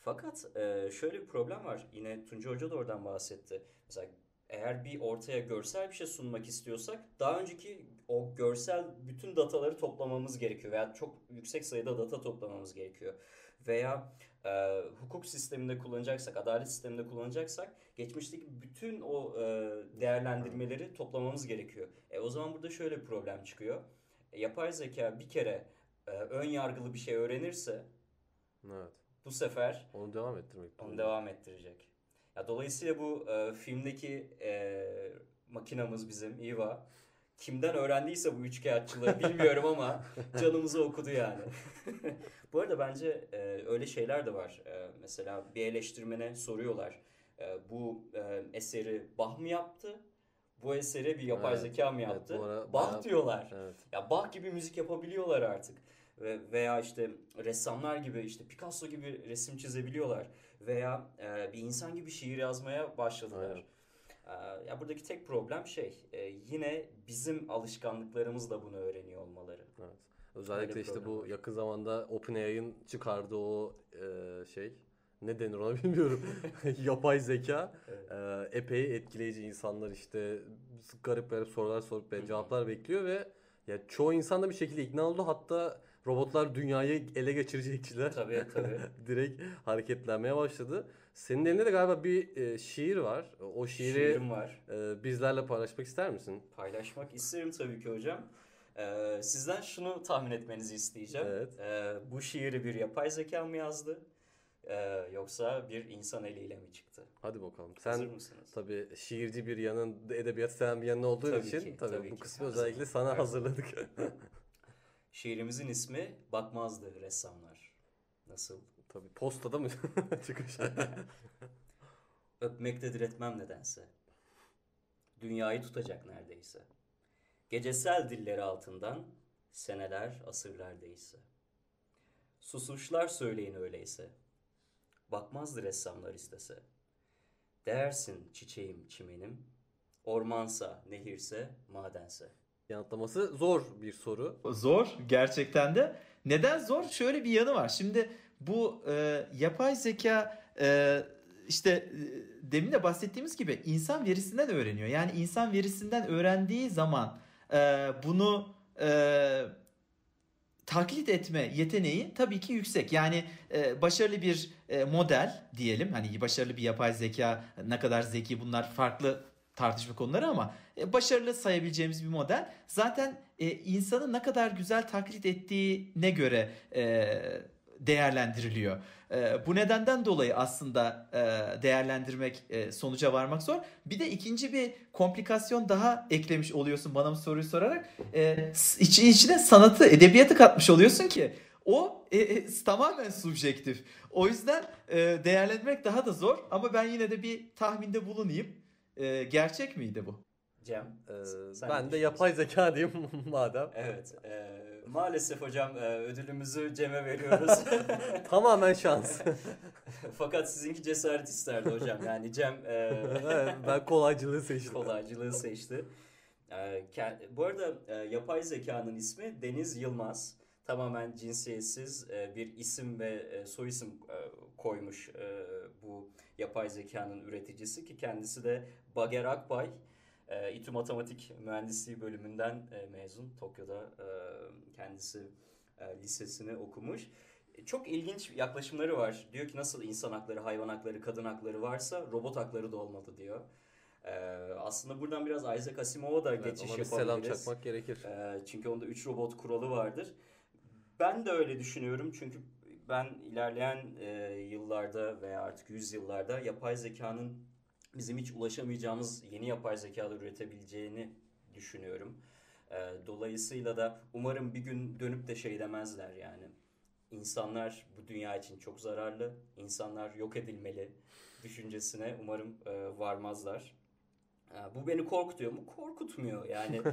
Fakat şöyle bir problem var. Yine Tunca Hoca da oradan bahsetti. Mesela eğer bir ortaya görsel bir şey sunmak istiyorsak daha önceki o görsel bütün dataları toplamamız gerekiyor veya çok yüksek sayıda data toplamamız gerekiyor. Veya e, hukuk sisteminde kullanacaksak, adalet sisteminde kullanacaksak geçmişteki bütün o e, değerlendirmeleri toplamamız gerekiyor. E, o zaman burada şöyle bir problem çıkıyor. E, yapay zeka bir kere e, ön yargılı bir şey öğrenirse evet bu sefer onu devam ettirmek. Onu devam ettirecek. Ya dolayısıyla bu e, filmdeki e, makinamız bizim Eva kimden öğrendiyse bu üçkağıtçılığı bilmiyorum ama canımızı okudu yani. bu arada bence e, öyle şeyler de var. E, mesela bir eleştirmene soruyorlar. E, bu e, eseri Bach mı yaptı? Bu eseri bir yapay evet, zeka mı yaptı? Evet, Bach bayağı, diyorlar. Evet. Ya Bach gibi müzik yapabiliyorlar artık ve veya işte ressamlar gibi işte Picasso gibi resim çizebiliyorlar veya e, bir insan gibi şiir yazmaya başladılar. E, ya buradaki tek problem şey e, yine bizim alışkanlıklarımızla bunu öğreniyor olmaları. Evet. Özellikle işte bu var. yakın zamanda OpenAI'ın çıkardığı o e, şey ne denir ona bilmiyorum. Yapay zeka evet. e, epey etkileyici insanlar işte garip garip sorular sorup ben cevaplar bekliyor ve ya çoğu insan da bir şekilde ikna oldu. Hatta robotlar dünyayı ele geçirecekçiler. Tabii tabii. Direkt hareketlenmeye başladı. Senin elinde de galiba bir e, şiir var. O şiiri Şiirim var. e, bizlerle paylaşmak ister misin? Paylaşmak isterim tabii ki hocam. Ee, sizden şunu tahmin etmenizi isteyeceğim. Evet. Ee, bu şiiri bir yapay zeka mı yazdı? Ee, yoksa bir insan eliyle mi çıktı? Hadi bakalım. Hazır Sen mısınız? tabii şiirci bir yanın, edebiyat seven bir yanın olduğun Tabii için ki, tabii, tabii bu ki. kısmı Her özellikle sana her hazırladık. Şiirimizin ismi Bakmazdı Ressamlar. Nasıl? Tabii postada mı çıkış? Öpmekte diretmem nedense. Dünyayı tutacak neredeyse. Gecesel dilleri altından seneler, asırlar değişse. Susuşlar söyleyin öyleyse. Bakmazdı ressamlar istese. Değersin çiçeğim, çimenim. Ormansa, nehirse, madense. Yanıtlaması zor bir soru. Zor gerçekten de. Neden zor? Şöyle bir yanı var. Şimdi bu e, yapay zeka e, işte e, demin de bahsettiğimiz gibi insan verisinden öğreniyor. Yani insan verisinden öğrendiği zaman e, bunu e, taklit etme yeteneği tabii ki yüksek. Yani e, başarılı bir e, model diyelim. Hani başarılı bir yapay zeka ne kadar zeki bunlar farklı tartışma konuları ama e, başarılı sayabileceğimiz bir model. Zaten e, insanı ne kadar güzel taklit ettiğine göre e, değerlendiriliyor. E, bu nedenden dolayı aslında e, değerlendirmek, e, sonuca varmak zor. Bir de ikinci bir komplikasyon daha eklemiş oluyorsun bana bu soruyu sorarak. E, içi- içine sanatı, edebiyatı katmış oluyorsun ki o e, e, tamamen subjektif. O yüzden e, değerlendirmek daha da zor ama ben yine de bir tahminde bulunayım. E, gerçek miydi bu? Cem, Ee, ben de yapay zeka diyeyim madem. Evet, e, maalesef hocam e, ödülümüzü Cem'e veriyoruz. Tamamen şans. Fakat sizinki cesaret isterdi hocam. Yani Cem e, ben kolaycılığı seçtim. kolaycılığı seçti. E, bu arada e, yapay zekanın ismi Deniz Yılmaz. Tamamen cinsiyetsiz bir isim ve soyisim e, koymuş bu yapay zekanın üreticisi ki kendisi de Bager Akbay. İTÜ Matematik Mühendisliği bölümünden mezun. Tokyo'da kendisi e, lisesini okumuş. E, Çok ilginç yaklaşımları var. Diyor ki nasıl insan hakları, hayvan hakları, kadın hakları varsa robot hakları da olmalı diyor. E, aslında buradan biraz Isaac Asimov'a da Evet, geçiş bir selam yapabiliriz. çakmak gerekir. E, çünkü onda 3 robot kuralı vardır. Ben de öyle düşünüyorum çünkü ben ilerleyen e, yıllarda veya artık yüzyıllarda yapay zekanın bizim hiç ulaşamayacağımız yeni yapay zekalar üretebileceğini düşünüyorum. E, dolayısıyla da umarım bir gün dönüp de şey demezler yani. İnsanlar bu dünya için çok zararlı, insanlar yok edilmeli düşüncesine umarım e, varmazlar. E, bu beni korkutuyor mu? Korkutmuyor yani.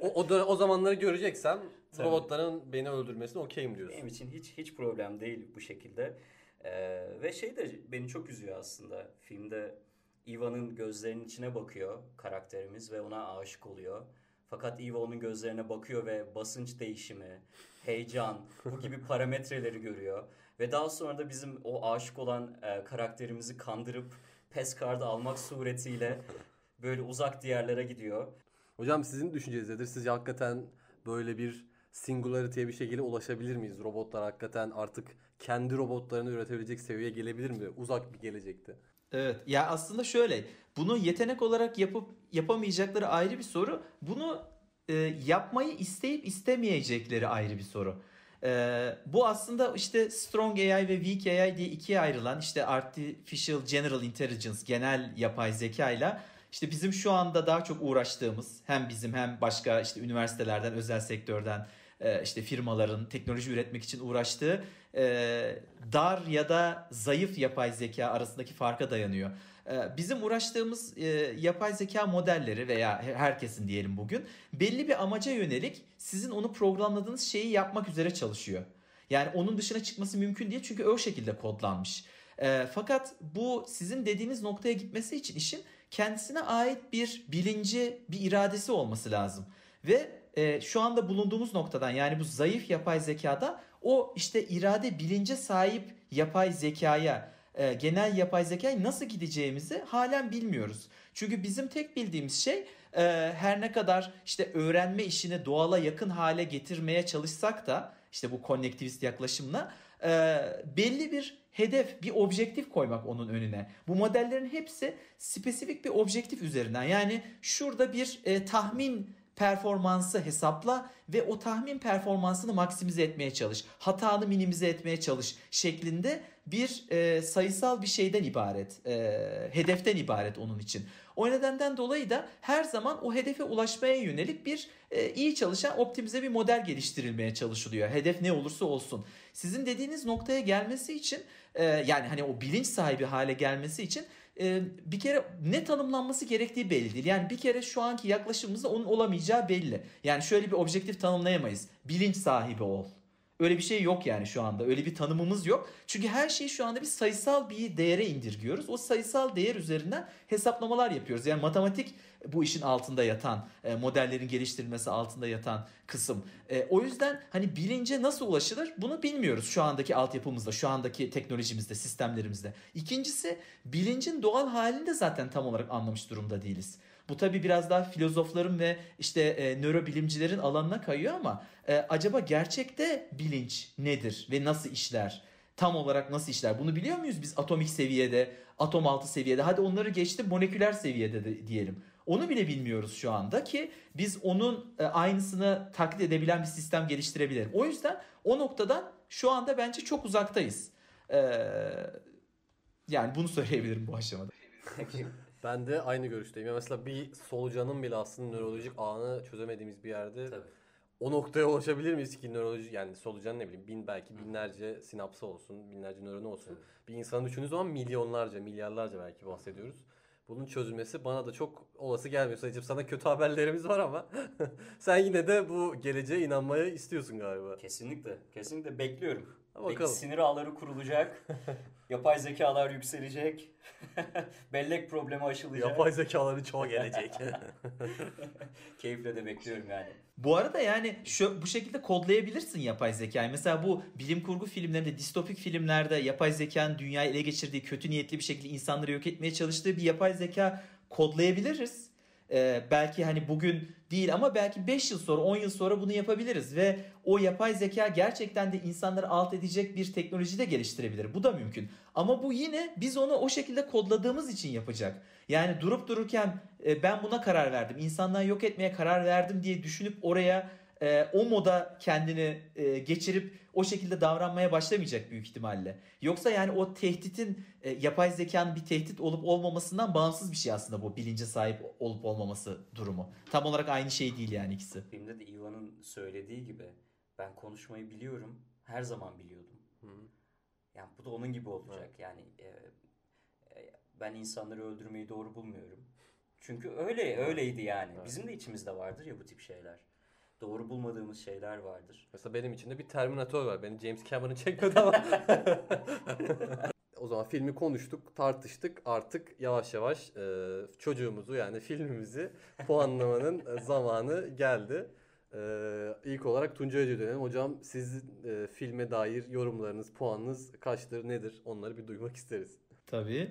O, o, o zamanları göreceksem Tabii. robotların beni öldürmesine okeyim diyorsun. Benim için hiç hiç problem değil bu şekilde. Ee, ve şey de beni çok üzüyor aslında. Filmde Eva'nın gözlerinin içine bakıyor karakterimiz ve ona aşık oluyor. Fakat Eva onun gözlerine bakıyor ve basınç değişimi, heyecan, bu gibi parametreleri görüyor. Ve daha sonra da bizim o aşık olan e, karakterimizi kandırıp pes kartı almak suretiyle böyle uzak diyarlara gidiyor. Hocam sizin düşünceniz nedir? Sizce hakikaten böyle bir singularity'ye bir şekilde ulaşabilir miyiz? Robotlar hakikaten artık kendi robotlarını üretebilecek seviyeye gelebilir mi? Uzak bir gelecekte. Evet. Ya aslında şöyle, bunu yetenek olarak yapıp yapamayacakları ayrı bir soru. Bunu e, yapmayı isteyip istemeyecekleri ayrı bir soru. E, bu aslında işte Strong AI ve Weak AI diye ikiye ayrılan işte Artificial General Intelligence, genel yapay zeka ile işte bizim şu anda daha çok uğraştığımız hem bizim hem başka işte üniversitelerden, özel sektörden e, işte firmaların teknoloji üretmek için uğraştığı e, dar ya da zayıf yapay zeka arasındaki farka dayanıyor. E, Bizim uğraştığımız e, yapay zeka modelleri veya herkesin diyelim bugün belli bir amaca yönelik sizin onu programladığınız şeyi yapmak üzere çalışıyor. Yani onun dışına çıkması mümkün değil çünkü o şekilde kodlanmış. E, Fakat bu sizin dediğiniz noktaya gitmesi için işin kendisine ait bir bilinci, bir iradesi olması lazım. Ve e, şu anda bulunduğumuz noktadan yani bu zayıf yapay zekada o işte irade bilince sahip yapay zekaya e, genel yapay zekayı nasıl gideceğimizi halen bilmiyoruz. Çünkü bizim tek bildiğimiz şey e, her ne kadar işte öğrenme işini doğala yakın hale getirmeye çalışsak da işte bu konnektivist yaklaşımla e, belli bir hedef, bir objektif koymak onun önüne. Bu modellerin hepsi spesifik bir objektif üzerinden. Yani şurada bir tahmin performansı hesapla ve o tahmin performansını maksimize etmeye çalış. Hatanı minimize etmeye çalış şeklinde bir e, sayısal bir şeyden ibaret. E, hedeften ibaret onun için. O nedenden dolayı da her zaman o hedefe ulaşmaya yönelik bir e, iyi çalışan optimize bir model geliştirilmeye çalışılıyor. Hedef ne olursa olsun. Sizin dediğiniz noktaya gelmesi için e, yani hani o bilinç sahibi hale gelmesi için e, bir kere ne tanımlanması gerektiği belli değil. Yani bir kere şu anki yaklaşımımızda onun olamayacağı belli. Yani şöyle bir objektif tanımlayamayız. Bilinç sahibi ol. Öyle bir şey yok yani şu anda. Öyle bir tanımımız yok. Çünkü her şeyi şu anda bir sayısal bir değere indirgiyoruz. O sayısal değer üzerinden hesaplamalar yapıyoruz. Yani matematik bu işin altında yatan, e, modellerin geliştirilmesi altında yatan kısım. E, o yüzden hani bilince nasıl ulaşılır bunu bilmiyoruz şu andaki altyapımızda, şu andaki teknolojimizde, sistemlerimizde. İkincisi bilincin doğal halini de zaten tam olarak anlamış durumda değiliz. Bu tabi biraz daha filozofların ve işte e, nörobilimcilerin alanına kayıyor ama e, acaba gerçekte bilinç nedir ve nasıl işler? Tam olarak nasıl işler? Bunu biliyor muyuz biz atomik seviyede, atom altı seviyede? Hadi onları geçti moleküler seviyede de diyelim. Onu bile bilmiyoruz şu anda ki biz onun e, aynısını taklit edebilen bir sistem geliştirebilelim. O yüzden o noktadan şu anda bence çok uzaktayız. Ee, yani bunu söyleyebilirim bu aşamada. Ben de aynı görüşteyim. Ya mesela bir solucanın bile aslında nörolojik ağını çözemediğimiz bir yerde Tabii. o noktaya ulaşabilir miyiz ki nöroloji yani solucan ne bileyim bin belki binlerce sinapsı olsun, binlerce nöronu olsun. Bir insanı düşündüğünüz zaman milyonlarca, milyarlarca belki bahsediyoruz. Bunun çözülmesi bana da çok olası gelmiyor. Sadece sana kötü haberlerimiz var ama sen yine de bu geleceğe inanmaya istiyorsun galiba. Kesinlikle. Kesinlikle bekliyorum. Ha, Belki bakalım. sinir ağları kurulacak. yapay zekalar yükselecek. Bellek problemi aşılacak. Yapay zekaların çoğu gelecek. Keyifle de bekliyorum yani. Bu arada yani şu bu şekilde kodlayabilirsin yapay zekayı. Mesela bu bilim kurgu filmlerinde, distopik filmlerde yapay zekanın dünyayı ele geçirdiği, kötü niyetli bir şekilde insanları yok etmeye çalıştığı bir yapay zeka kodlayabiliriz. Ee, belki hani bugün değil ama belki 5 yıl sonra 10 yıl sonra bunu yapabiliriz ve o yapay zeka gerçekten de insanları alt edecek bir teknoloji de geliştirebilir. Bu da mümkün. Ama bu yine biz onu o şekilde kodladığımız için yapacak. Yani durup dururken e, ben buna karar verdim, insanları yok etmeye karar verdim diye düşünüp oraya e, o moda kendini e, geçirip o şekilde davranmaya başlamayacak büyük ihtimalle. Yoksa yani o tehditin e, yapay zekanın bir tehdit olup olmamasından bağımsız bir şey aslında bu bilince sahip olup olmaması durumu. Tam olarak aynı şey değil yani ikisi. Filmde de Ivan'ın söylediği gibi ben konuşmayı biliyorum. Her zaman biliyordum. Hı. Yani bu da onun gibi olacak. Yani e, e, ben insanları öldürmeyi doğru bulmuyorum. Çünkü öyle öyleydi yani. Evet. Bizim de içimizde vardır ya bu tip şeyler. Doğru bulmadığımız şeyler vardır. Mesela benim içinde bir Terminator var. Beni James Cameron çekmedi ama. o zaman filmi konuştuk, tartıştık. Artık yavaş yavaş e, çocuğumuzu yani filmimizi puanlamanın e, zamanı geldi. E, ilk olarak Tuncay Hoca'ya dönelim. Hocam siz e, filme dair yorumlarınız, puanınız kaçtır, nedir? Onları bir duymak isteriz. Tabii.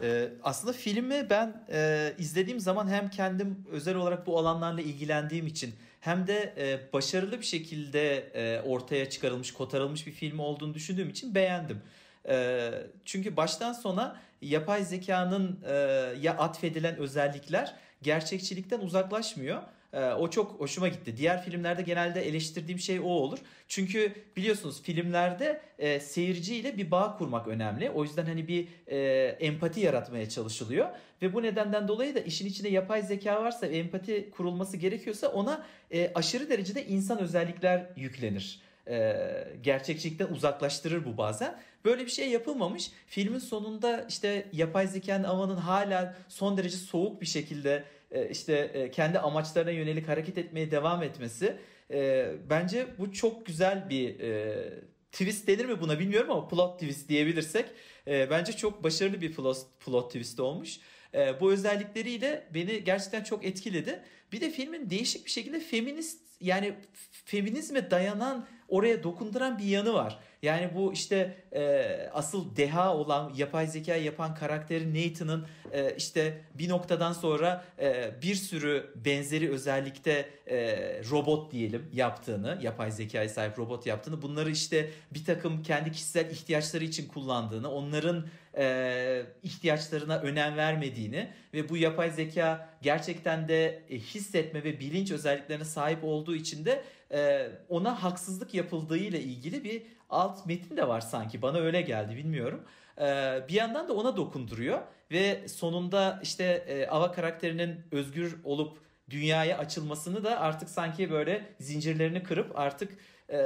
Ee, aslında filmi ben e, izlediğim zaman hem kendim özel olarak bu alanlarla ilgilendiğim için hem de e, başarılı bir şekilde e, ortaya çıkarılmış, kotarılmış bir film olduğunu düşündüğüm için beğendim. E, çünkü baştan sona yapay zekanın e, ya atfedilen özellikler gerçekçilikten uzaklaşmıyor. E, o çok hoşuma gitti. Diğer filmlerde genelde eleştirdiğim şey o olur. Çünkü biliyorsunuz filmlerde e, seyirciyle bir bağ kurmak önemli. O yüzden hani bir e, empati yaratmaya çalışılıyor. Ve bu nedenden dolayı da işin içinde yapay zeka varsa empati kurulması gerekiyorsa ona e, aşırı derecede insan özellikler yüklenir. E, gerçekçilikten uzaklaştırır bu bazen. Böyle bir şey yapılmamış. Filmin sonunda işte yapay zekanın amanın hala son derece soğuk bir şekilde işte e, kendi amaçlarına yönelik hareket etmeye devam etmesi e, bence bu çok güzel bir e, twist denir mi buna bilmiyorum ama plot twist diyebilirsek e, bence çok başarılı bir plot, plot twist olmuş. E, bu özellikleriyle beni gerçekten çok etkiledi. Bir de filmin değişik bir şekilde feminist yani feminizme dayanan oraya dokunduran bir yanı var. Yani bu işte e, asıl deha olan yapay zeka yapan karakteri Nathan'ın e, işte bir noktadan sonra e, bir sürü benzeri özellikte e, robot diyelim yaptığını, yapay zekaya sahip robot yaptığını, bunları işte bir takım kendi kişisel ihtiyaçları için kullandığını, onların e, ihtiyaçlarına önem vermediğini ve bu yapay zeka gerçekten de e, hissetme ve bilinç özelliklerine sahip olduğu için de e, ona haksızlık yapıldığı ile ilgili bir alt metin de var sanki. Bana öyle geldi bilmiyorum. E, bir yandan da ona dokunduruyor ve sonunda işte e, Ava karakterinin özgür olup dünyaya açılmasını da artık sanki böyle zincirlerini kırıp artık e,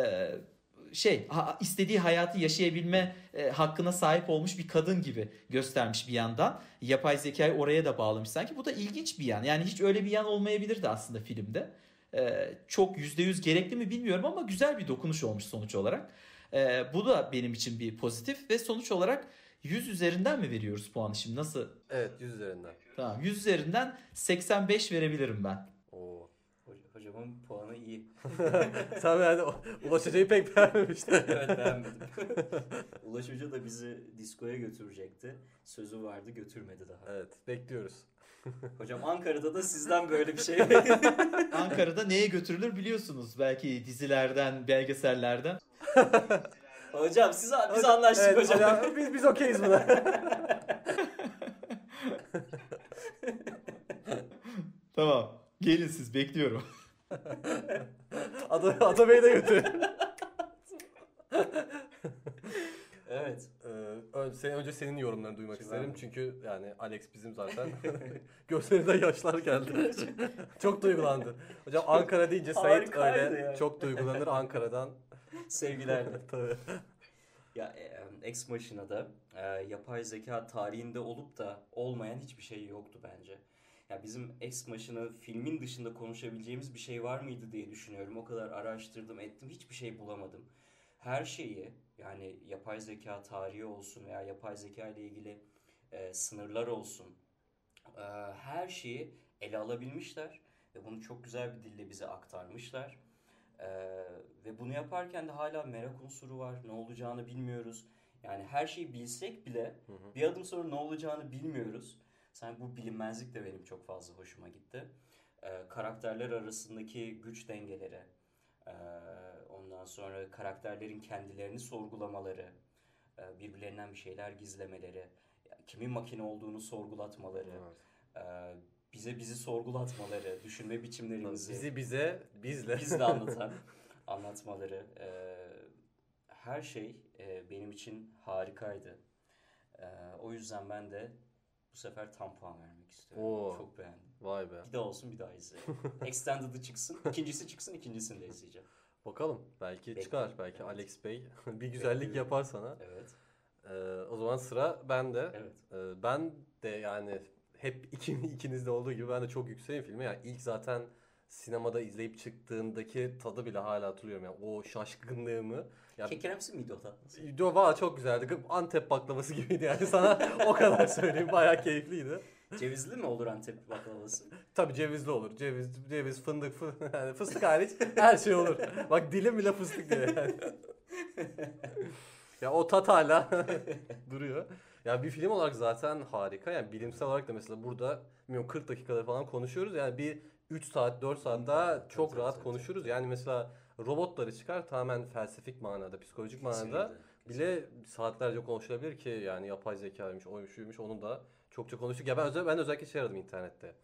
şey istediği hayatı yaşayabilme e, hakkına sahip olmuş bir kadın gibi göstermiş bir yandan. Yapay zekayı oraya da bağlamış sanki. Bu da ilginç bir yan. Yani hiç öyle bir yan olmayabilirdi aslında filmde. E, çok yüzde yüz gerekli mi bilmiyorum ama güzel bir dokunuş olmuş sonuç olarak. E, bu da benim için bir pozitif ve sonuç olarak 100 üzerinden mi veriyoruz puanı şimdi nasıl? Evet 100 üzerinden. Tamam 100 üzerinden 85 verebilirim ben. Hocamın puanı iyi. Sen yani Ulaş Hoca'yı pek beğenmemiştin. evet beğenmedim. Ulaş Hoca da bizi diskoya götürecekti. Sözü vardı götürmedi daha. evet bekliyoruz. Hocam Ankara'da da sizden böyle bir şey Ankara'da neye götürülür biliyorsunuz. Belki dizilerden, belgesellerden. Hocam siz, biz anlaştık Evet, hocam. hocam, biz, biz okeyiz buna. Tamam. Gelin siz bekliyorum. Ada, Ada Bey'i de götür. Evet. Ee, sen- önce senin yorumlarını duymak Şimdi isterim. ben- Çünkü yani Alex bizim zaten. Gözlerinden yaşlar geldi. çok duygulandı. Hocam Ankara deyince Sait öyle ya. çok duygulanır Ankara'dan. Sevgilerle. Tabii. Ya e, Ex Machina'da e, yapay zeka tarihinde olup da olmayan hiçbir şey yoktu bence. Ya bizim Ex Machina filmin dışında konuşabileceğimiz bir şey var mıydı diye düşünüyorum. O kadar araştırdım ettim hiçbir şey bulamadım. Her şeyi yani yapay zeka tarihi olsun veya yapay zeka ile ilgili e, sınırlar olsun e, her şeyi ele alabilmişler ve bunu çok güzel bir dille bize aktarmışlar. Ee, ve bunu yaparken de hala merak unsuru var. Ne olacağını bilmiyoruz. Yani her şeyi bilsek bile Hı hı. bir adım sonra ne olacağını bilmiyoruz. Sen bu bilinmezlik de benim çok fazla hoşuma gitti. Ee, karakterler arasındaki güç dengeleri, ee, ondan sonra karakterlerin kendilerini sorgulamaları, ee, birbirlerinden bir şeyler gizlemeleri, kimin makine olduğunu sorgulatmaları, Evet. ee, bize bizi sorgulatmaları, düşünme biçimlerimizi Bizi bize, bizle. bizle anlatan anlatmaları e, her şey e, benim için harikaydı. E, o yüzden ben de sefer tam puan vermek istiyorum. Oo. Çok beğendim. Vay be. Bir daha olsun bir daha izleyelim. Extended'ı çıksın, ikincisi çıksın, ikincisini de izleyeceğim. Bakalım. Belki Bekliyorum. çıkar. Belki Evet. Alex Bey bir güzellik Bekliyorum. yapar sana. Evet, Ee, o zaman sıra bende. evet. Ee, ben de yani hep ikin, ikinizde olduğu gibi ben de çok yükseğim filmi. Yani ilk zaten sinemada izleyip çıktığındaki tadı bile hala hatırlıyorum. Yani o şaşkınlığımı. Ya, Kekremsi miydi o tatlısı? Yo, valla çok güzeldi. Antep baklavası gibiydi yani sana o kadar söyleyeyim. Bayağı keyifliydi. Cevizli mi olur Antep baklavası? Tabii cevizli olur. Ceviz, ceviz, fındık, fı- yani fıstık hariç her şey olur. Bak dilim bile fıstık diyor yani. ya o tat hala duruyor. Ya bir film olarak zaten harika. Yani bilimsel olarak da mesela burada bilmiyorum 40 dakikada falan konuşuyoruz. Yani bir 3 saat 4 saat daha çok rahat tabii, konuşuruz. tabii. Yani mesela robotları çıkar tamamen felsefik manada, psikolojik manada Kesinlikle, bile saatlerce konuşulabilir ki yani yapay zekaymış, oymuş, şuymuş onu da çokça konuştuk. Ya ben özel ben özellikle şey aradım internette.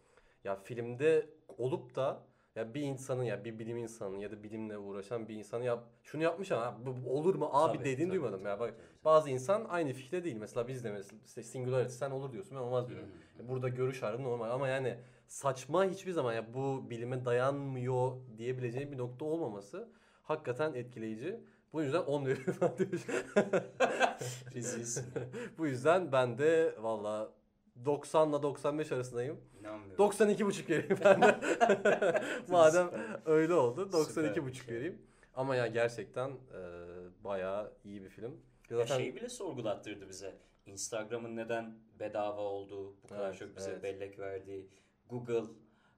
Ya filmde olup da ya bir insanın ya bir bilim insanının ya da bilimle uğraşan bir insanın ya şunu yapmış ama bu olur mu abi Tabii, dediğini tabii, duymadım tabii, ya bak tabii, bazı insan aynı fikirde değil. Mesela biz de mesela işte singularity sen olur diyorsun ben olmaz diyorum. Burada görüş ayrılığı normal ama yani saçma hiçbir zaman ya bu bilime dayanmıyor diyebileceğim bir nokta olmaması hakikaten etkileyici. Bu yüzden 10 veriyorum. Rezilsin. Bu yüzden ben de valla 90 ile 95 arasındayım. İnanmıyorum. 92,5 vereyim ben de. Madem öyle oldu 92,5 Süpermiş ya. vereyim. Ama ya gerçekten e, bayağı iyi bir film. Ya Zaten şeyi bile sorgulattırdı bize. Instagram'ın neden bedava olduğu, bu kadar Evet, çok bize evet. bellek verdiği, Google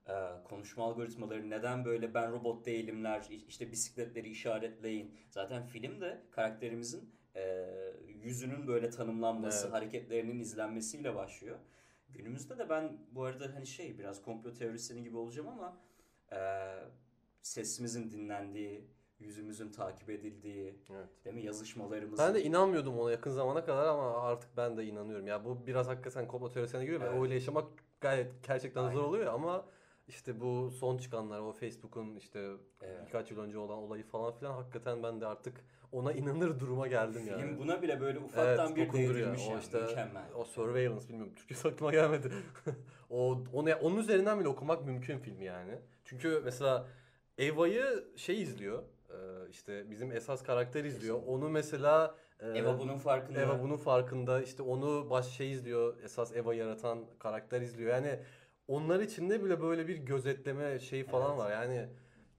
e, konuşma algoritmaları neden böyle ben robot değilimler işte bisikletleri işaretleyin. Zaten filmde karakterimizin e, yüzünün böyle tanımlanması, Evet. hareketlerinin izlenmesiyle başlıyor. Günümüzde de ben bu arada hani şey biraz komplo teorisyeni gibi olacağım ama e, sesimizin dinlendiği, yüzümüzün takip edildiği, Evet. değil mi yazışmalarımızın. Ben de inanmıyordum ona yakın zamana kadar ama artık ben de inanıyorum. Ya bu biraz hakikaten komplo teorisine giriyor Evet. ve öyle yaşamak gayet gerçekten Aynen. zor oluyor ama işte bu son çıkanlar o Facebook'un işte Evet. birkaç yıl önce olan olayı falan filan hakikaten ben de artık ona inanır duruma geldim Film yani. buna bile böyle ufaktan Evet, bir değdirilmiş O yani. işte- Mükemmel. O surveillance bilmiyorum Türkçe aklıma gelmedi. o onu onun üzerinden bile okumak mümkün filmi yani. Çünkü mesela Eva'yı şey izliyor. işte bizim esas karakter izliyor. Onu mesela Eva bunun farkında. Eva bunun farkında. İşte onu baş şey izliyor. Esas Eva yaratan karakter izliyor. Yani onlar içinde bile böyle bir gözetleme şeyi falan Evet. var. Yani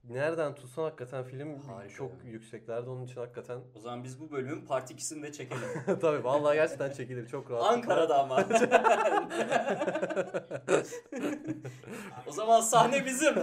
nereden tutsan hakikaten film Harika çok yükseklerde. Onun için hakikaten O zaman biz bu bölümün part 2'sini de çekelim. tabii vallahi gerçekten çekilir çok rahat. Ankara'da ama. o zaman sahne bizim.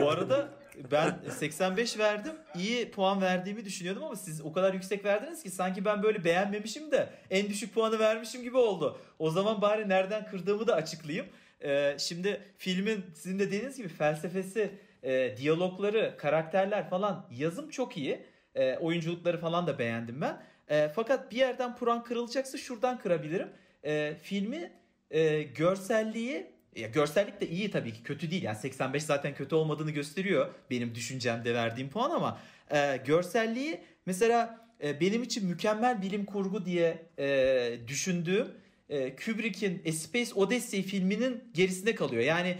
Bu arada ben 85 verdim. İyi puan verdiğimi düşünüyordum ama siz o kadar yüksek verdiniz ki sanki ben böyle beğenmemişim de en düşük puanı vermişim gibi oldu. O zaman bari nereden kırdığımı da açıklayayım. Ee, şimdi filmin sizin de dediğiniz gibi felsefesi, e, diyalogları, karakterler falan yazım çok iyi. E, oyunculukları falan da beğendim ben. E, fakat bir yerden puan kırılacaksa şuradan kırabilirim. E, filmi e, görselliği ya görsellik de iyi tabii ki kötü değil. Yani 85 zaten kötü olmadığını gösteriyor benim düşüncemde verdiğim puan ama e, görselliği mesela e, benim için mükemmel bilim kurgu diye e, düşündüğüm e, Kubrick'in A Space Odyssey filminin gerisinde kalıyor. Yani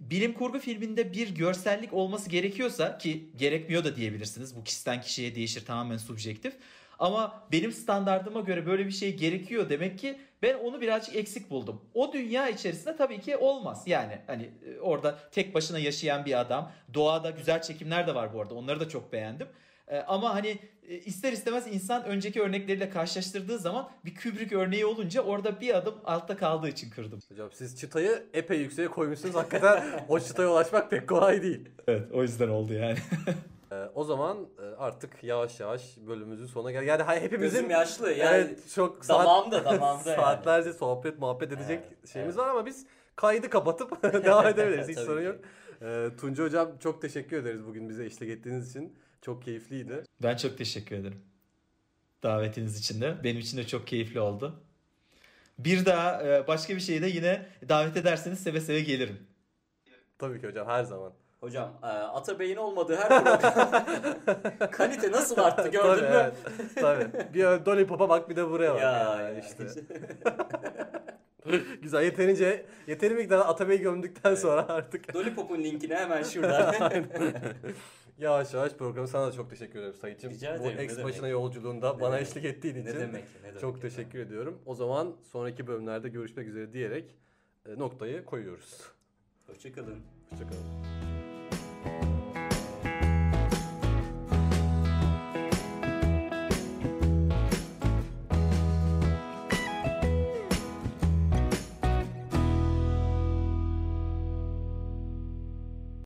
bilim kurgu filminde bir görsellik olması gerekiyorsa ki gerekmiyor da diyebilirsiniz. Bu kişiden kişiye değişir tamamen subjektif. Ama benim standardıma göre böyle bir şey gerekiyor demek ki ben onu birazcık eksik buldum. O dünya içerisinde tabii ki olmaz. Yani hani e, orada tek başına yaşayan bir adam. Doğada güzel çekimler de var bu arada. Onları da çok beğendim. E, ama hani e, ister istemez insan önceki örnekleriyle karşılaştırdığı zaman bir Kubrick örneği olunca orada bir adım altta kaldığı için kırdım. Hocam siz çıtayı epey yükseğe koymuşsunuz. Hakikaten o çıtaya ulaşmak pek kolay değil. Evet o yüzden oldu yani. Ee, o zaman e, artık yavaş yavaş bölümümüzün sonuna gel. Yani hay- hepimizin Gözüm yaşlı yani. evet çok saat, damağımda damağımda yani. saatlerce sohbet muhabbet edecek Evet, şeyimiz evet. var ama biz kaydı kapatıp devam edebiliriz. Hiç Tabii sorun ki. yok. Ee, Tunca hocam çok teşekkür ederiz bugün bize eşlik ettiğiniz için. Çok keyifliydi. Ben çok teşekkür ederim. Davetiniz için de. Benim için de çok keyifli oldu. Bir daha e, başka bir şeyde yine davet ederseniz seve seve gelirim. Tabii ki hocam her zaman. Hocam e, Atabey'in olmadığı her program kalite nasıl arttı gördün tabii, mü? evet. tabii. Bir Dolly Pop'a bak bir de buraya bak. Ya, yani ya. işte. Güzel yeterince yeteri miktarda Atabey'i gömdükten Evet. sonra artık Lollipop'un linkini hemen şurada. yavaş yavaş programı sana da çok teşekkür ederim Sayıcım. Rica Bu ederim, ne ex başına yolculuğunda Ne bana demek. eşlik ettiğin için. ne demek? Ne demek? Çok teşekkür ediyorum. O zaman sonraki bölümlerde görüşmek üzere diyerek e, noktayı koyuyoruz. Hoşçakalın. Hoşçakalın. thank you